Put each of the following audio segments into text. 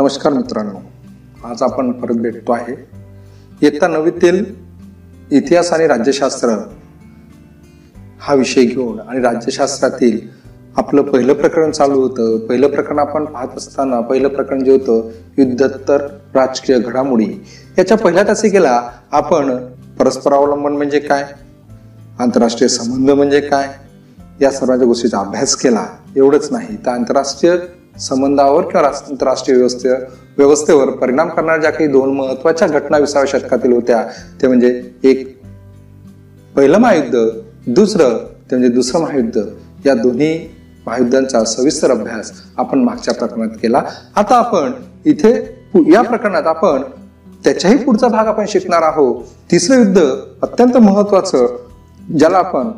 नमस्कार मित्रांनो आज आपण परत भेटतो आहे. इयत्ता नववीतील इतिहास आणि राज्यशास्त्र हा विषय घेऊन आणि राज्यशास्त्रातील आपलं पहिलं प्रकरण चालू होतं. पहिलं प्रकरण आपण पाहत असताना पहिलं प्रकरण जे होतं युद्धोत्तर राजकीय घडामोडी याच्या पहिल्या तासिकेला आपण परस्परावलंबन म्हणजे काय आंतरराष्ट्रीय संबंध म्हणजे काय या सर्वांच्या गोष्टीचा अभ्यास केला. एवढंच नाही तर आंतरराष्ट्रीय संबंधावर किंवा आंतरराष्ट्रीय व्यवस्थे व्यवस्थेवर परिणाम करणाऱ्या ज्या काही दोन महत्त्वाच्या घटना विसाव्या शतकातील होत्या ते म्हणजे एक पहिलं महायुद्ध दुसरं ते म्हणजे दुसरं महायुद्ध. या दोन्ही महायुद्धांचा सविस्तर अभ्यास आपण मागच्या प्रकरणात केला. आता आपण इथे या प्रकरणात आपण त्याच्याही पुढचा भाग आपण शिकणार आहोत. तिसरं युद्ध अत्यंत महत्वाचं ज्याला आपण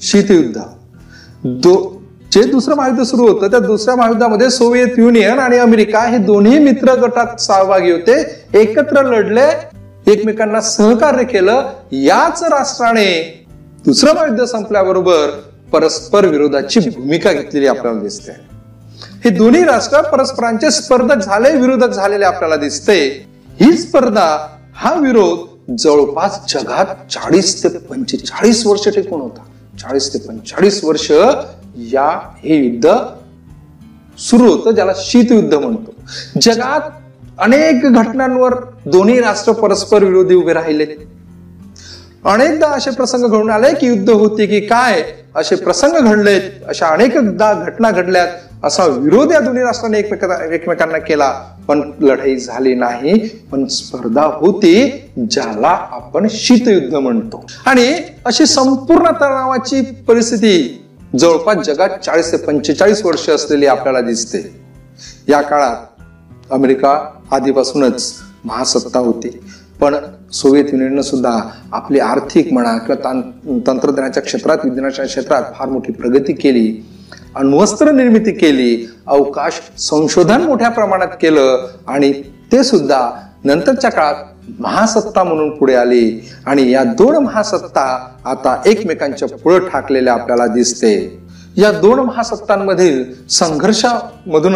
शीतयुद्ध. दो जे दुसरं महायुद्ध सुरू होतं त्या दुसऱ्या महायुद्धामध्ये सोव्हिएत युनियन आणि अमेरिका हे दोन्ही मित्र गटात सहभागी होते एकत्र लढले एकमेकांना सहकार्य केलं. याच राष्ट्राने दुसरं महायुद्ध संपल्याबरोबर परस्पर विरोधाची भूमिका घेतलेली आपल्याला दिसते. हे दोन्ही राष्ट्र परस्परांचे स्पर्धक झाले विरोधक झालेले आपल्याला दिसते. ही स्पर्धा हा विरोध जवळपास जगात चाळीस ते पंचेचाळीस वर्ष टिकून होता. चाळीस ते पंचेचाळीस वर्ष या हे युद्ध सुरू होतं ज्याला शीतयुद्ध म्हणतो. जगात अनेक घटनांवर दोन्ही राष्ट्र परस्पर विरोधी उभे राहिले. अनेकदा असे प्रसंग घडून आले की युद्ध होते की काय असे प्रसंग घडलेत अशा अनेकदा घटना घडल्यात असा विरोध या दोन्ही राष्ट्रांनी एकमेकांना केला. पण लढाई झाली नाही पण स्पर्धा होती ज्याला आपण शीतयुद्ध म्हणतो. आणि अशी संपूर्ण तणावाची परिस्थिती जवळपास जगात चाळीस ते पंचेचाळीस वर्ष असलेली आपल्याला दिसते. या काळात अमेरिका आधीपासूनच महासत्ता होती. पण सोव्हिएत युनियननं सुद्धा आपली आर्थिक म्हणा किंवा तंत्रज्ञानाच्या क्षेत्रात विज्ञानाच्या क्षेत्रात फार मोठी प्रगती केली. अण्वस्त्र निर्मिती केली. अवकाश संशोधन मोठ्या प्रमाणात केलं. आणि ते सुद्धा नंतरच्या काळात महासत्ता म्हणून पुढे आली आणि या दोन महासत्ता आता एकमेकांच्या पुढे ठाकलेल्या आपल्याला दिसते. या दोन महासत्तांमधील संघर्षामधून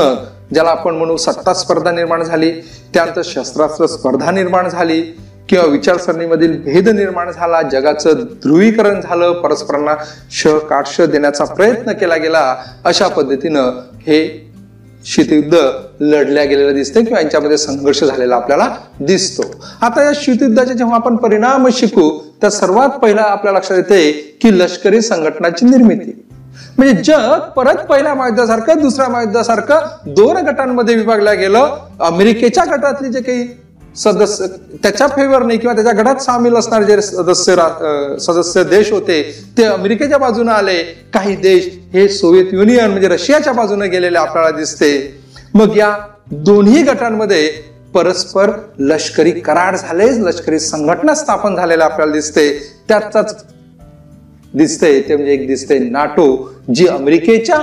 ज्याला आपण म्हणू सत्ता स्पर्धा निर्माण झाली त्यानंतर शस्त्रास्त्र स्पर्धा निर्माण झाली किंवा विचारसरणीमधील भेद निर्माण झाला जगाचं ध्रुवीकरण झालं परस्परांना श काटश देण्याचा प्रयत्न केला गेला अशा पद्धतीनं हे शीतयुद्ध लढल्या गेलेलं दिसतं किंवा यांच्यामध्ये संघर्ष झालेला आपल्याला दिसतो. आता या शीतयुद्धाचे जेव्हा आपण परिणाम शिकू तर सर्वात पहिला आपल्या लक्षात येते की लष्करी संघटनाची निर्मिती. म्हणजे जग परत पहिल्या महायुद्धासारखं दुसऱ्या महायुद्धासारखं दोन गटांमध्ये विभागल्या गेलं. अमेरिकेच्या गटातली जे काही सदस्य त्याच्या फेवरने किंवा त्याच्या गटात सामील असणारे जे सदस्य सदस्य देश होते ते अमेरिकेच्या बाजूने आले. काही देश हे सोव्हिएत युनियन म्हणजे रशियाच्या बाजूने गेलेले आपल्याला दिसते. मग या दोन्ही गटांमध्ये परस्पर लष्करी करार झाले लष्करी संघटना स्थापन झालेल्या आपल्याला दिसते. त्याचाच दिसते ते म्हणजे एक दिसते नाटो जी अमेरिकेच्या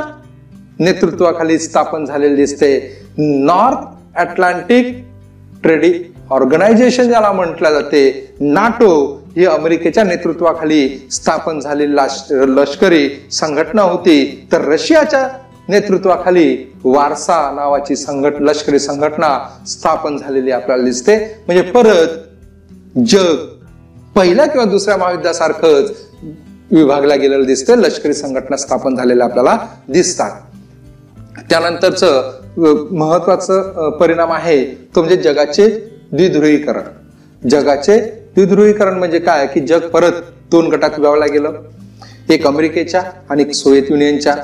नेतृत्वाखाली स्थापन झालेली दिसते. नॉर्थ अटलांटिक ट्रेडिंग ऑर्गनायझेशन ज्याला म्हटलं जाते नाटो ही अमेरिकेच्या नेतृत्वाखाली स्थापन झालेली लष्करी संघटना होती. तर रशियाच्या नेतृत्वाखाली वारसा नावाची संघट लष्करी संघटना स्थापन झालेली आपल्याला दिसते. म्हणजे परत जग पहिल्या किंवा दुसऱ्या महायुद्धासारखंच विभागला गेलेलं दिसते लष्करी संघटना स्थापन झालेल्या आपल्याला दिसतात. त्यानंतरच महत्वाचं परिणाम आहे तो म्हणजे जगाचे द्विध्रुवीकरण. जगाचे द्विध्रुवीकरण म्हणजे काय? की जग परत दोन गटात विभागला गेलं. एक अमेरिकेच्या आणि एक सोव्हिएत युनियनच्या.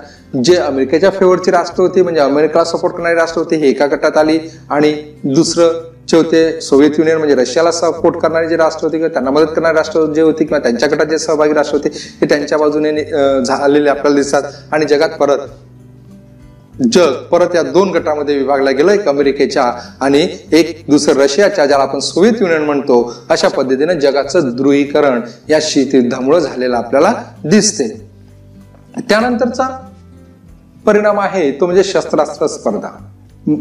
जे अमेरिकेच्या फेवरची राष्ट्र होती म्हणजे अमेरिकेला सपोर्ट करणारी राष्ट्र होती हे एका गटात आली. आणि दुसरं जे होते सोव्हिएत युनियन म्हणजे रशियाला सपोर्ट करणारे जे राष्ट्र होते किंवा त्यांना मदत करणारे राष्ट्र जे होते किंवा त्यांच्या गटात जे सहभागी राष्ट्र होते ते त्यांच्या बाजूने झालेले आपल्याला दिसतात. आणि जगात परत जग परत या दोन गटामध्ये विभागला गेलं एक अमेरिकेच्या आणि एक दुसरं रशियाच्या ज्याला आपण सोव्हिएत युनियन म्हणतो अशा पद्धतीने जगाचं ध्रुवीकरण या शीतयुद्धामुळे झालेलं आपल्याला दिसते. त्यानंतरचा परिणाम आहे तो म्हणजे शस्त्रास्त्र स्पर्धा.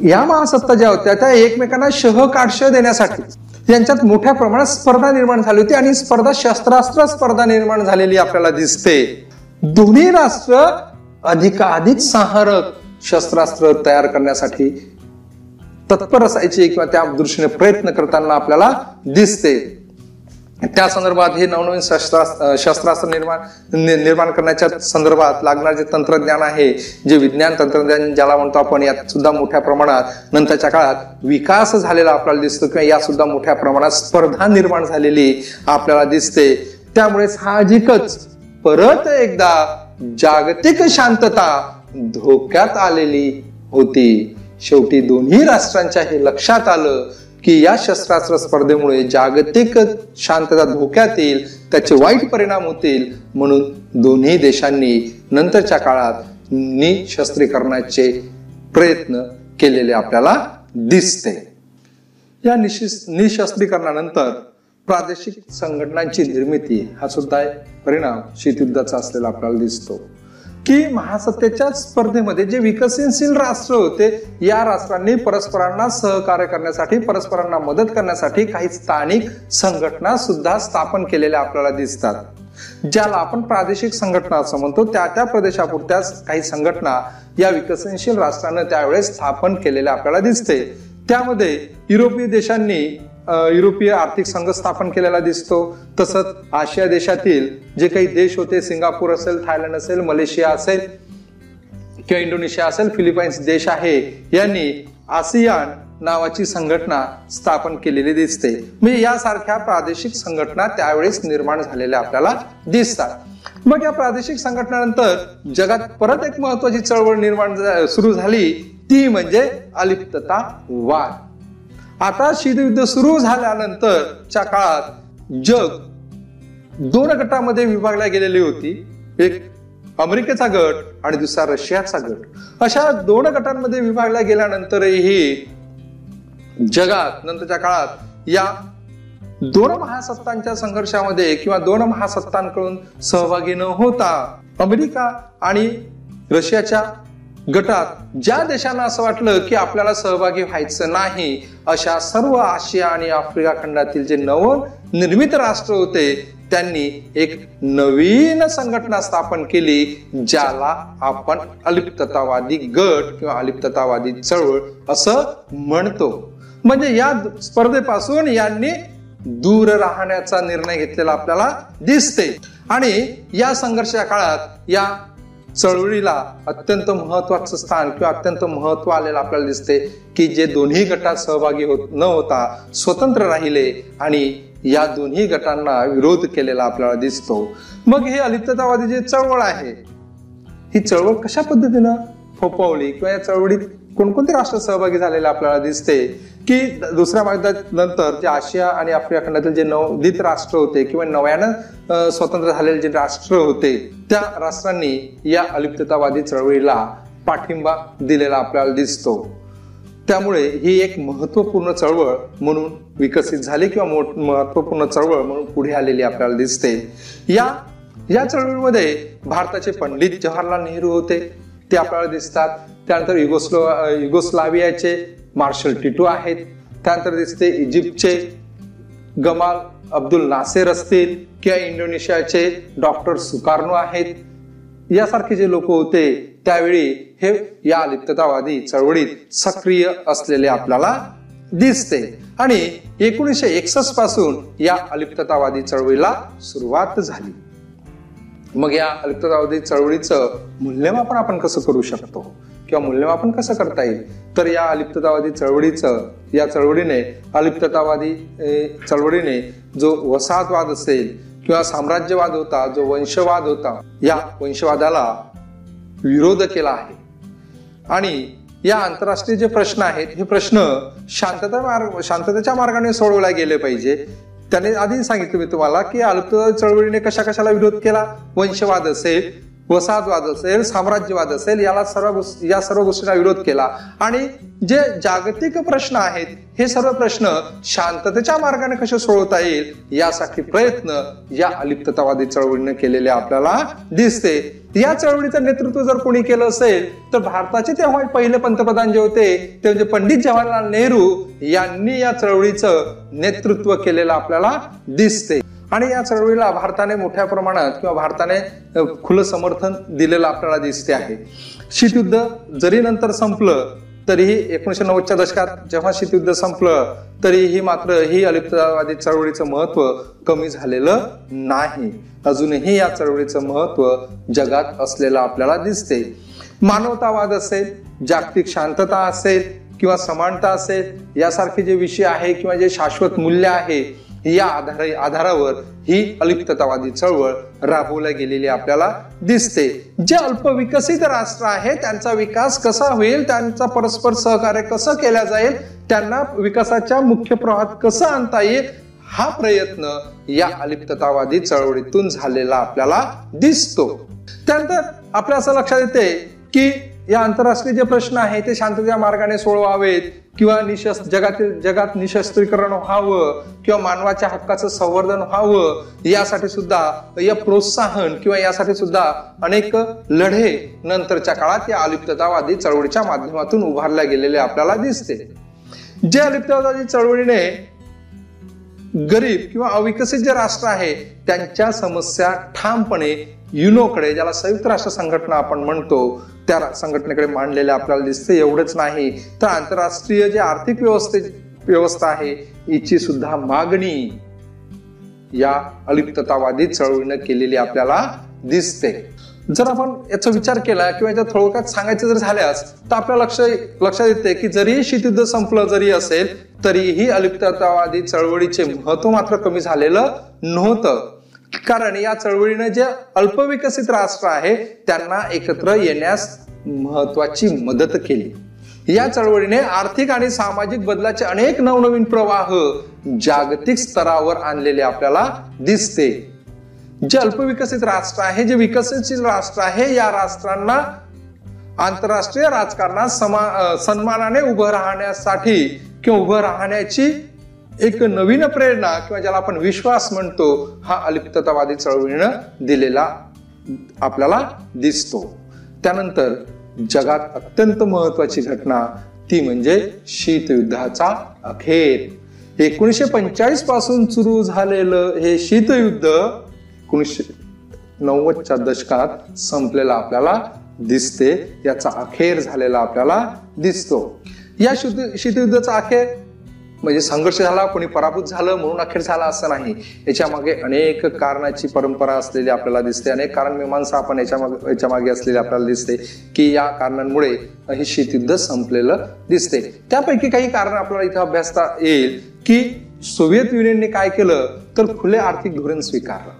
या महासत्ता ज्या होत्या त्या एकमेकांना शह देण्यासाठी यांच्यात मोठ्या प्रमाणात स्पर्धा निर्माण झाली होती आणि स्पर्धा शस्त्रास्त्र स्पर्धा निर्माण झालेली आपल्याला दिसते. दोन्ही राष्ट्र अधिकाधिक संहारक शस्त्रास्त्र तयार करण्यासाठी तत्पर असायचे किंवा त्या दृष्टीने प्रयत्न करताना आपल्याला दिसते. त्या संदर्भात हे नवनवीन शस्त्रास्त्र शस्त्रास्त्र निर्माण निर्माण करण्याच्या संदर्भात लागणारे जे तंत्रज्ञान आहे जे विज्ञान तंत्रज्ञान ज्याला म्हणतो आपण यात सुद्धा मोठ्या प्रमाणात नंतरच्या काळात विकास झालेला आपल्याला दिसतो किंवा या सुद्धा मोठ्या प्रमाणात स्पर्धा निर्माण झालेली आपल्याला दिसते. त्यामुळे साहजिकच परत एकदा जागतिक शांतता धोक्यात आलेली होती. शेवटी दोन्ही राष्ट्रांच्या हे लक्षात आलं की या शस्त्रास्त्र स्पर्धेमुळे जागतिक शांतता धोक्यात येईल त्याचे वाईट परिणाम होतील म्हणून दोन्ही देशांनी नंतरच्या काळात निशस्त्रीकरणाचे प्रयत्न केलेले आपल्याला दिसते. या निशस्त्रीकरणानंतर प्रादेशिक संघटनांची निर्मिती हा सुद्धा एक परिणाम शीतयुद्धाचा असलेला आपल्याला दिसतो. की महासत्तेच्या स्पर्धेमध्ये जे विकसनशील राष्ट्र होते या राष्ट्रांनी परस्परांना सहकार्य करण्यासाठी परस्परांना मदत करण्यासाठी काही स्थानिक संघटना सुद्धा स्थापन केलेल्या आपल्याला दिसतात. ज्याला आपण प्रादेशिक संघटना असं म्हणतो त्या त्या प्रदेशापुरत्याच काही संघटना या विकसनशील राष्ट्रानं त्यावेळेस स्थापन केलेल्या आपल्याला दिसते. त्यामध्ये युरोपीय देशांनी युरोपीय आर्थिक संघ स्थापन केलेला दिसतो. तसंच आशिया देशातील जे काही देश होते सिंगापूर असेल थायलंड असेल मलेशिया असेल किंवा इंडोनेशिया असेल फिलिपाईन्स देश आहे यांनी आसियान नावाची संघटना स्थापन केलेली दिसते. म्हणजे यासारख्या प्रादेशिक संघटना त्यावेळेस निर्माण झालेल्या आपल्याला दिसतात. मग या प्रादेशिक संघटनेनंतर जगात परत एक महत्वाची चळवळ निर्माण सुरू झाली. ती म्हणजे अलिप्तता वाद. आता शीतयुद्ध सुरू झाल्यानंतरच्या काळात जग दोन गटामध्ये विभागल्या गेलेली होती. एक अमेरिकेचा गट आणि दुसरा रशियाचा गट. अशा दोन गटांमध्ये विभागल्या गेल्यानंतरही जगात नंतरच्या काळात या दोन महासत्तांच्या संघर्षामध्ये किंवा दोन महासत्तांकडून सहभागी न होता अमेरिका आणि रशियाच्या गटात ज्या देशांना असं वाटलं की आपल्याला सहभागी व्हायचं नाही अशा सर्व आशिया आणि आफ्रिका खंडातील जे नव निर्मित राष्ट्र होते त्यांनी एक नवीन संघटना स्थापन केली ज्याला आपण अलिप्ततावादी गट किंवा अलिप्ततावादी चळवळ असं म्हणतो. म्हणजे या स्पर्धेपासून यांनी दूर राहण्याचा निर्णय घेतलेला आपल्याला दिसते. आणि या संघर्षा काळात या चळवळीला अत्यंत महत्वाचं स्थान किंवा अत्यंत महत्त्व आलेलं आपल्याला दिसते की जे दोन्ही गटात सहभागी होत न होता स्वतंत्र राहिले आणि या दोन्ही गटांना विरोध केलेला आपल्याला दिसतो. मग हे अलिप्ततावादी जे चळवळ आहे ही चळवळ कशा पद्धतीनं फोपवली? किंवा या चळवळीत कोणकोणते राष्ट्र सहभागी झालेले आपल्याला दिसते? की दुसऱ्या नंतर जे आशिया आणि आफ्रिका खंडातील जे नवदित राष्ट्र होते किंवा नव्यानं स्वतंत्र झालेले जे राष्ट्र होते त्या राष्ट्रांनी या अलिप्ततावादी चळवळीला पाठिंबा दिलेला आपल्याला दिसतो. त्यामुळे ही एक महत्त्वपूर्ण चळवळ म्हणून विकसित झाली किंवा महत्त्वपूर्ण चळवळ म्हणून पुढे आलेली आपल्याला दिसते. या या चळवळीमध्ये भारताचे पंडित जवाहरलाल नेहरू होते. ते आपल्याला दिसतात. त्यानंतर युगोस्लो युगोस्लावियाचे मार्शल टिटू आहेत. त्यानंतर दिसते इजिप्तचे गमाल अब्दुल नासेर असतील किंवा इंडोनेशियाचे डॉक्टर सुकार्नो आहेत. यासारखे जे लोक होते त्यावेळी हे या लिप्ततावादी चळवळीत सक्रिय असलेले आपल्याला दिसते. आणि एकोणीसशे एकसष्टपासून या अलिप्ततावादी चळवळीला सुरुवात झाली. मग या अलिप्ततावादी चळवळीचं मूल्यमापन आपण कसं करू शकतो? किंवा मूल्यमापन कसं करता येईल? तर या अलिप्ततावादी चळवळीचं या चळवळीने अलिप्ततावादी चळवळीने जो वसाहतवाद असेल किंवा साम्राज्यवाद होता जो वंशवाद होता या वंशवादाला विरोध केला आहे. आणि या आंतरराष्ट्रीय जे प्रश्न आहेत हे प्रश्न शांतता मार्ग शांततेच्या मार्गाने सोडवला गेले पाहिजे. त्याने आधी सांगितलं मी तुम्हाला की अल्पता चळवळीने कशा कशाला विरोध केला? वंशवाद असेल वसाहतवाद असेल साम्राज्यवाद असेल याला सर्व या सर्व गोष्टींना विरोध केला. आणि जे जागतिक प्रश्न आहेत हे सर्व प्रश्न शांततेच्या मार्गाने कसे सोडवता येईल यासाठी प्रयत्न या अलिप्ततावादी चळवळीने केलेले आपल्याला दिसते. या चळवळीचं नेतृत्व जर कोणी केलं असेल तर भारताचे तेव्हा पहिले पंतप्रधान जे होते ते म्हणजे पंडित जवाहरलाल नेहरू यांनी या चळवळीचं नेतृत्व केलेलं आपल्याला दिसते. आणि या चळवळीला भारताने मोठ्या प्रमाणात किंवा भारताने खुलं समर्थन दिलेलं आपल्याला दिसते आहे. शीतयुद्ध जरी नंतर संपलं तरीही एकोणीशे नव्वदच्या दशकात जेव्हा शीतयुद्ध संपलं तरीही मात्र ही अलिप्तवादी चळवळीचं महत्त्व कमी झालेलं नाही. अजूनही या चळवळीचं महत्त्व जगात असलेलं आपल्याला दिसते. मानवतावाद असेल जागतिक शांतता असेल किंवा समानता असेल यासारखे जे विषय आहे किंवा जे शाश्वत मूल्य आहे या आधार आधारावर ही अलिप्ततावादी चळवळ राबवल्या गेलेली आपल्याला दिसते. जे अल्पविकसित राष्ट्र आहे त्यांचा विकास कसा होईल त्यांचा परस्पर सहकार्य कसं केला जाईल त्यांना विकासाच्या मुख्य प्रवाहात कसं आणता येईल हा प्रयत्न या अलिप्ततावादी चळवळीतून झालेला आपल्याला दिसतो. त्यानंतर आपल्या असं लक्षात येते की या आंतरराष्ट्रीय जे प्रश्न आहे ते शांततेच्या मार्गाने सोडवावेत किंवा निशस्त्र जगातील जगात निशस्त्रीकरण व्हावं किंवा मानवाच्या हक्काचं संवर्धन व्हावं यासाठी सुद्धा या प्रोत्साहन किंवा यासाठी सुद्धा अनेक लढे नंतरच्या काळात या अलिप्ततावादी चळवळीच्या माध्यमातून उभारल्या गेलेले आपल्याला दिसते. जे अलिप्ततावादी चळवळीने गरीब किंवा अविकसित जे राष्ट्र आहे त्यांच्या समस्या ठामपणे युनोकडे ज्याला संयुक्त राष्ट्र संघटना आपण म्हणतो त्या संघटनेकडे मांडलेले आपल्याला दिसते एवढंच नाही. तर आंतरराष्ट्रीय जे आर्थिक व्यवस्थे व्यवस्था आहे हिची सुद्धा मागणी या अलिप्ततावादी चळवळीनं केलेली आपल्याला दिसते. जर आपण याचा विचार केला किंवा याच्या थोडक्यात सांगायचं जर झाल्यास तर आपल्या लक्ष लक्षात येते की जरी शीतयुद्ध संपलं जरी असेल तरीही अलिप्ततावादी चळवळीचे महत्त्व मात्र कमी झालेलं नव्हतं. कारण या चळवळीने जे अल्पविकसित राष्ट्र आहे त्यांना एकत्र येण्यास महत्वाची मदत केली. या चळवळीने आर्थिक आणि सामाजिक बदलाचे अनेक नवनवीन प्रवाह जागतिक स्तरावर आणलेले आपल्याला दिसते. जे अल्पविकसित राष्ट्र आहे जे विकसनशील राष्ट्र आहे या राष्ट्रांना आंतरराष्ट्रीय राजकारणात समा सन्मानाने उभं राहण्यासाठी किंवा उभं राहण्याची एक नवीन प्रेरणा किंवा ज्याला आपण विश्वास म्हणतो हा अलिप्ततावादी चळवळीनं दिलेला आपल्याला दिसतो. त्यानंतर जगात अत्यंत महत्वाची घटना ती म्हणजे शीतयुद्धाचा अखेर. एकोणीशे पंचाळीसपासून सुरू झालेलं हे शीतयुद्ध एकोणीसशे नव्वदच्या दशकात संपलेला आपल्याला दिसते. याचा अखेर झालेला आपल्याला दिसतो. या शीतयुद्धाचा अखेर म्हणजे संघर्ष झाला कोणी पराभूत झालं म्हणून अखेर झाला असं नाही. याच्या मागे अनेक कारणाची परंपरा असलेली आपल्याला दिसते. अनेक कारण मीमांसा आपण याच्या मागे याच्या मागे असलेली आपल्याला दिसते की या कारणांमुळे हे शीतयुद्ध संपलेलं दिसते. त्यापैकी काही कारण आपल्याला इथं अभ्यासता येईल की सोव्हिएत युनियनने काय केलं? तर खुले आर्थिक धोरण स्वीकारलं.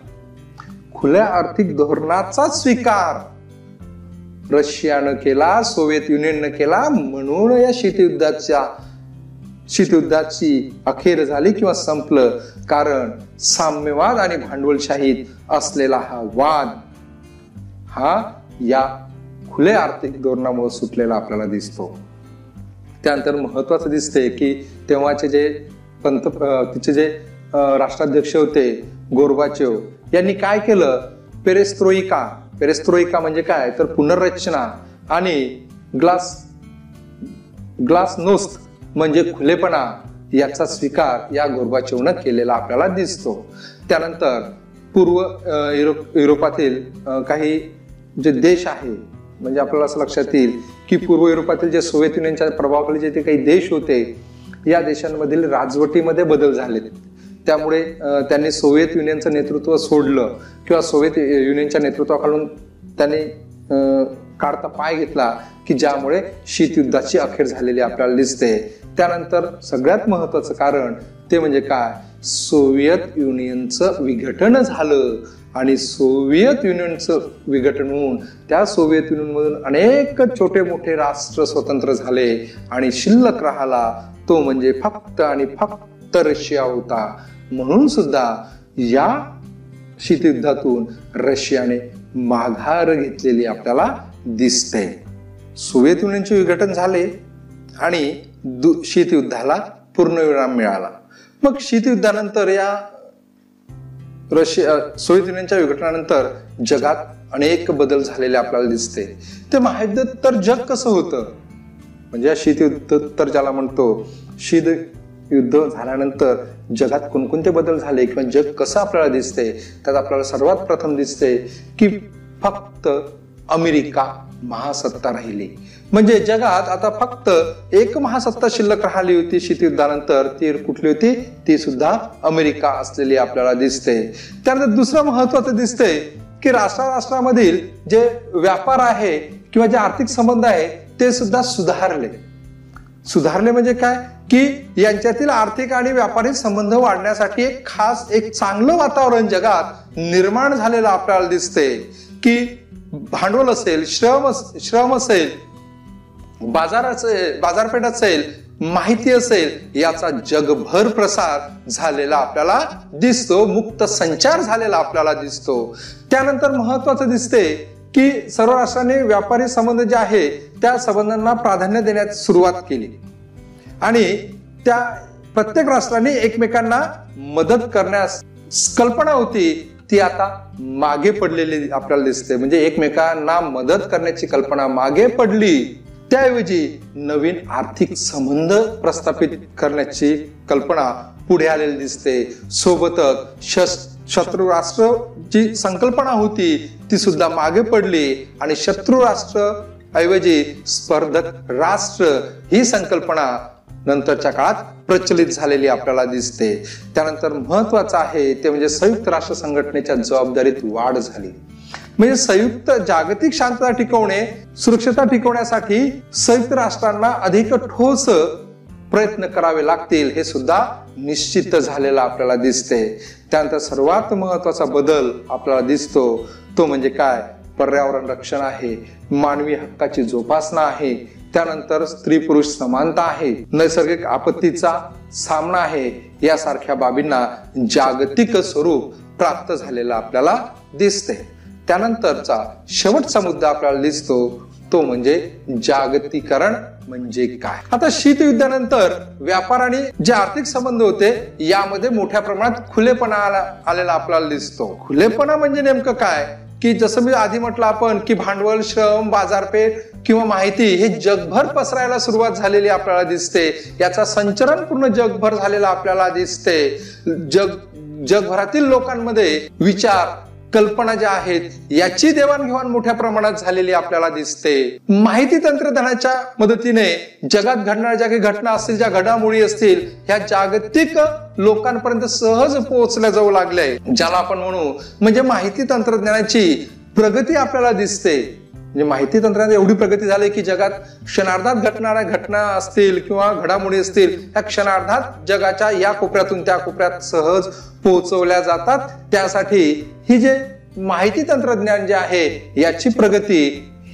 खुल्या आर्थिक धोरणाचा स्वीकार रशियानं केला सोव्हिएत युनियननं केला म्हणून या शीतयुद्धाच्या शीतयुद्धाची अखेर झाली किंवा संपलं कारण साम्यवाद आणि भांडवलशाहीत असलेला हा वाद हा या खुले आर्थिक धोरणामुळे सुटलेला आपल्याला दिसतो. त्यानंतर महत्वाचं दिसते की तेव्हाचे जे पंत तिचे जे राष्ट्राध्यक्ष होते गोरबाचेव यांनी काय केलं? पेरेस्त्रोईका. पेरेस्त्रोईका म्हणजे काय? तर पुनर्रचना आणि ग्लास ग्लास नोस्त म्हणजे खुलेपणा याचा स्वीकार या गोरबाचेवनं केलेला आपल्याला दिसतो. त्यानंतर पूर्व युरोप युरोपातील काही जे देश आहे म्हणजे आपल्याला असं लक्षात येईल की पूर्व युरोपातील जे सोव्हिएत युनियनच्या प्रभावाखाली जे काही देश होते या देशांमधील राजवटीमध्ये बदल झाले त्यामुळे त्यांनी सोव्हिएत युनियनचं नेतृत्व सोडलं किंवा सोव्हिएत युनियनच्या नेतृत्वाखालून त्यांनी काढता पाय घेतला की ज्यामुळे शीतयुद्धाची अखेर झालेली आपल्याला दिसते. त्यानंतर सगळ्यात महत्वाचं कारण ते म्हणजे काय? सोव्हिएत युनियनचं विघटन झालं. आणि सोव्हिएत युनियनचं विघटन होऊन त्या सोव्हिएत युनियनमधून अनेक छोटे मोठे राष्ट्र स्वतंत्र झाले. आणि शिल्लक राहिला. तो म्हणजे फक्त आणि फक्त रशिया होता. म्हणून सुद्धा या शीतयुद्धातून रशियाने माघार घेतलेली आपल्याला दिसते. सोवियत युनियनचे विघटन झाले आणि दु शीतयुद्धाला पूर्णविराम मिळाला. मग शीतयुद्धानंतर या रशिया सोवियत युनियनच्या विघटनानंतर जगात अनेक बदल झालेले आपल्याला दिसते. ते महायुद्ध तर जग कसं होतं? म्हणजे शीतयुद्ध तर ज्याला म्हणतो शीत युद्ध झाल्यानंतर जगात कोणकोणते बदल झाले किंवा जग कसं आपल्याला दिसते त्यात आपल्याला सर्वात प्रथम दिसते की फक्त अमेरिका महासत्ता राहिली. म्हणजे जगात आता फक्त एक महासत्ता शिल्लक राहिली होती शीतयुद्धानंतर. ती कुठली होती? ती सुद्धा अमेरिका असलेली आपल्याला दिसते. त्यानंतर दुसरं महत्वाचं दिसतंय की राष्ट्राराष्ट्रामधील जे व्यापार आहे किंवा जे आर्थिक संबंध आहे ते सुद्धा सुधारले. सुधारले म्हणजे काय? की यांच्यातील आर्थिक आणि व्यापारी संबंध वाढण्यासाठी एक खास एक चांगलं वातावरण जगात निर्माण झालेलं आपल्याला दिसते की भांडवल असेल श्रम श्रम असेल बाजार असेल बाजारपेठ असेल माहिती असेल याचा जगभर प्रसार झालेला आपल्याला दिसतो मुक्त संचार झालेला आपल्याला दिसतो. त्यानंतर महत्वाचं दिसते की सर्व राष्ट्रांनी व्यापारी संबंध जे आहे त्या संबंधांना प्राधान्य देण्यास सुरुवात केली. आणि त्या प्रत्येक राष्ट्रांनी एकमेकांना मदत करण्यास कल्पना होती. ती आता मागे पडलेली आपल्याला दिसते. म्हणजे एकमेकांना मदत करण्याची कल्पना मागे पडली त्याऐवजी नवीन आर्थिक संबंध प्रस्थापित करण्याची कल्पना पुढे आलेली दिसते. सोबतच शत्रू राष्ट्र जी संकल्पना होती ती सुद्धा मागे पडली आणि शत्रू राष्ट्र ऐवजी स्पर्धक राष्ट्र ही संकल्पना नंतरच्या काळात प्रचलित झालेली आपल्याला दिसते. त्यानंतर महत्वाचं आहे ते म्हणजे संयुक्त राष्ट्र संघटनेच्या जबाबदारीत वाढ झाली. म्हणजे संयुक्त जागतिक शांतता टिकवणे सुरक्षता टिकवण्यासाठी संयुक्त राष्ट्रांना अधिक ठोस प्रयत्न करावे लागतील हे सुद्धा निश्चित झालेलं आपल्याला दिसते. त्यानंतर सर्वात महत्त्वाचा बदल आपल्याला दिसतो तो म्हणजे काय? पर्यावरण रक्षण आहे मानवी हक्काची जोपासना आहे त्यानंतर स्त्री पुरुष समानता आहे नैसर्गिक आपत्तीचा सामना आहे यासारख्या बाबींना जागतिक स्वरूप प्राप्त झालेला आपल्याला दिसते त्यानंतरचा शेवटचा मुद्दा आपल्याला दिसतो तो म्हणजे जागतिकरण म्हणजे काय? आता शीतयुद्धानंतर व्यापार आणि जे आर्थिक संबंध होते यामध्ये मोठ्या प्रमाणात खुलेपणा आलेला आपल्याला दिसतो. खुलेपणा म्हणजे नेमकं काय? की जसं मी आधी म्हटलं आपण की भांडवल श्रम बाजारपेठ किंवा माहिती हे जगभर पसरायला सुरुवात झालेली आपल्याला दिसते. याचा संचरण पूर्ण जगभर झालेला आपल्याला दिसते. जग जगभरातील लोकांमध्ये विचार कल्पना ज्या आहेत याची देवाणघेवाण मोठ्या प्रमाणात झालेली आपल्याला दिसते. माहिती तंत्रज्ञानाच्या मदतीने जगात घडणाऱ्या ज्या काही घटना असतील ज्या घडामोडी असतील ह्या जागतिक लोकांपर्यंत सहज पोहोचल्या जाऊ लागल्या ज्याला आपण म्हणू म्हणजे माहिती तंत्रज्ञानाची प्रगती आपल्याला दिसते. म्हणजे माहिती तंत्रज्ञान एवढी प्रगती झाली की जगात क्षणार्धात घटणाऱ्या घटना असतील किंवा घडामोडी असतील ह्या क्षणार्धात जगाच्या या कोपऱ्यातून त्या कोपऱ्यात सहज पोहोचवल्या जातात. त्यासाठी ही जे माहिती तंत्रज्ञान जे आहे याची प्रगती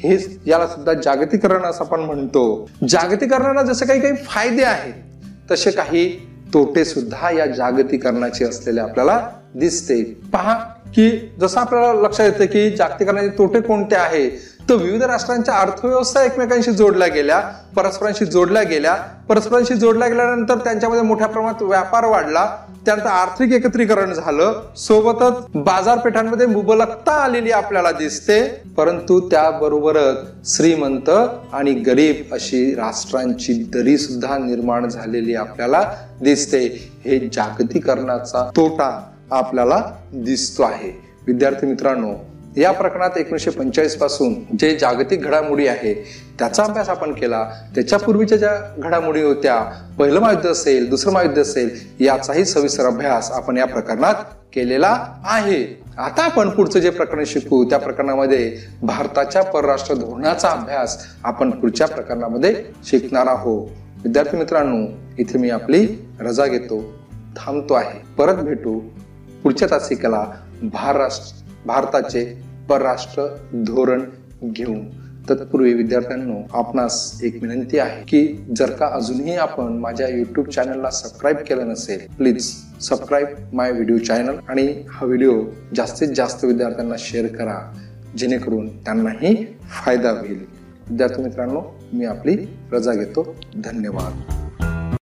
हे याला सुद्धा जागतिकरण असं आपण म्हणतो. जागतिकरणाला जसे काही काही फायदे आहेत तसे काही तोटे सुद्धा या जागतिकरणाचे असलेले आपल्याला दिसते. पहा की जसं आपल्याला लक्षात येतं की जागतिकरणाचे तोटे कोणते आहे तर विविध राष्ट्रांच्या अर्थव्यवस्था एकमेकांशी जोडल्या गेल्या परस्परांशी जोडल्या गेल्या. परस्परांशी जोडल्या गेल्यानंतर त्यांच्यामध्ये मोठ्या प्रमाणात व्यापार वाढला. त्यानंतर आर्थिक एकत्रीकरण झालं. सोबतच बाजारपेठांमध्ये मुबलकता आलेली आपल्याला दिसते. परंतु त्याबरोबरच श्रीमंत आणि गरीब अशी राष्ट्रांची दरी सुद्धा निर्माण झालेली आपल्याला दिसते. हे जागतिकरणाचा तोटा आपल्याला दिसतो आहे. विद्यार्थी मित्रांनो या प्रकरणात एकोणीसशे पंचेचाळीसपासून जे जागतिक घडामोडी आहे त्याचा अभ्यास आपण केला. त्याच्या पूर्वीच्या ज्या घडामोडी होत्या पहिलं महायुद्ध असेल दुसरं महायुद्ध असेल याचाही सविस्तर अभ्यास आपण या प्रकरणात केलेला आहे. आता आपण पुढचं जे प्रकरण शिकू त्या प्रकरणामध्ये भारताच्या परराष्ट्र धोरणाचा अभ्यास आपण पुढच्या प्रकरणामध्ये शिकणार आहोत. विद्यार्थी मित्रांनो इथे मी आपली रजा घेतो. थांबतो आहे. परत भेटू. पुढच्या तासिकेला महाराष्ट्र भारताचे परराष्ट्र धोरण घेऊन. तत्पूर्वी विद्यार्थ्यांनो आपणास एक विनंती आहे की जर का अजूनही आपण माझ्या युट्यूब चॅनलला सबस्क्राईब केलं नसेल please subscribe my video channel आणि हा व्हिडिओ जास्तीत जास्त विद्यार्थ्यांना शेअर करा. जेणेकरून त्यांनाही फायदा होईल. विद्यार्थी मित्रांनो मी आपली रजा घेतो. धन्यवाद.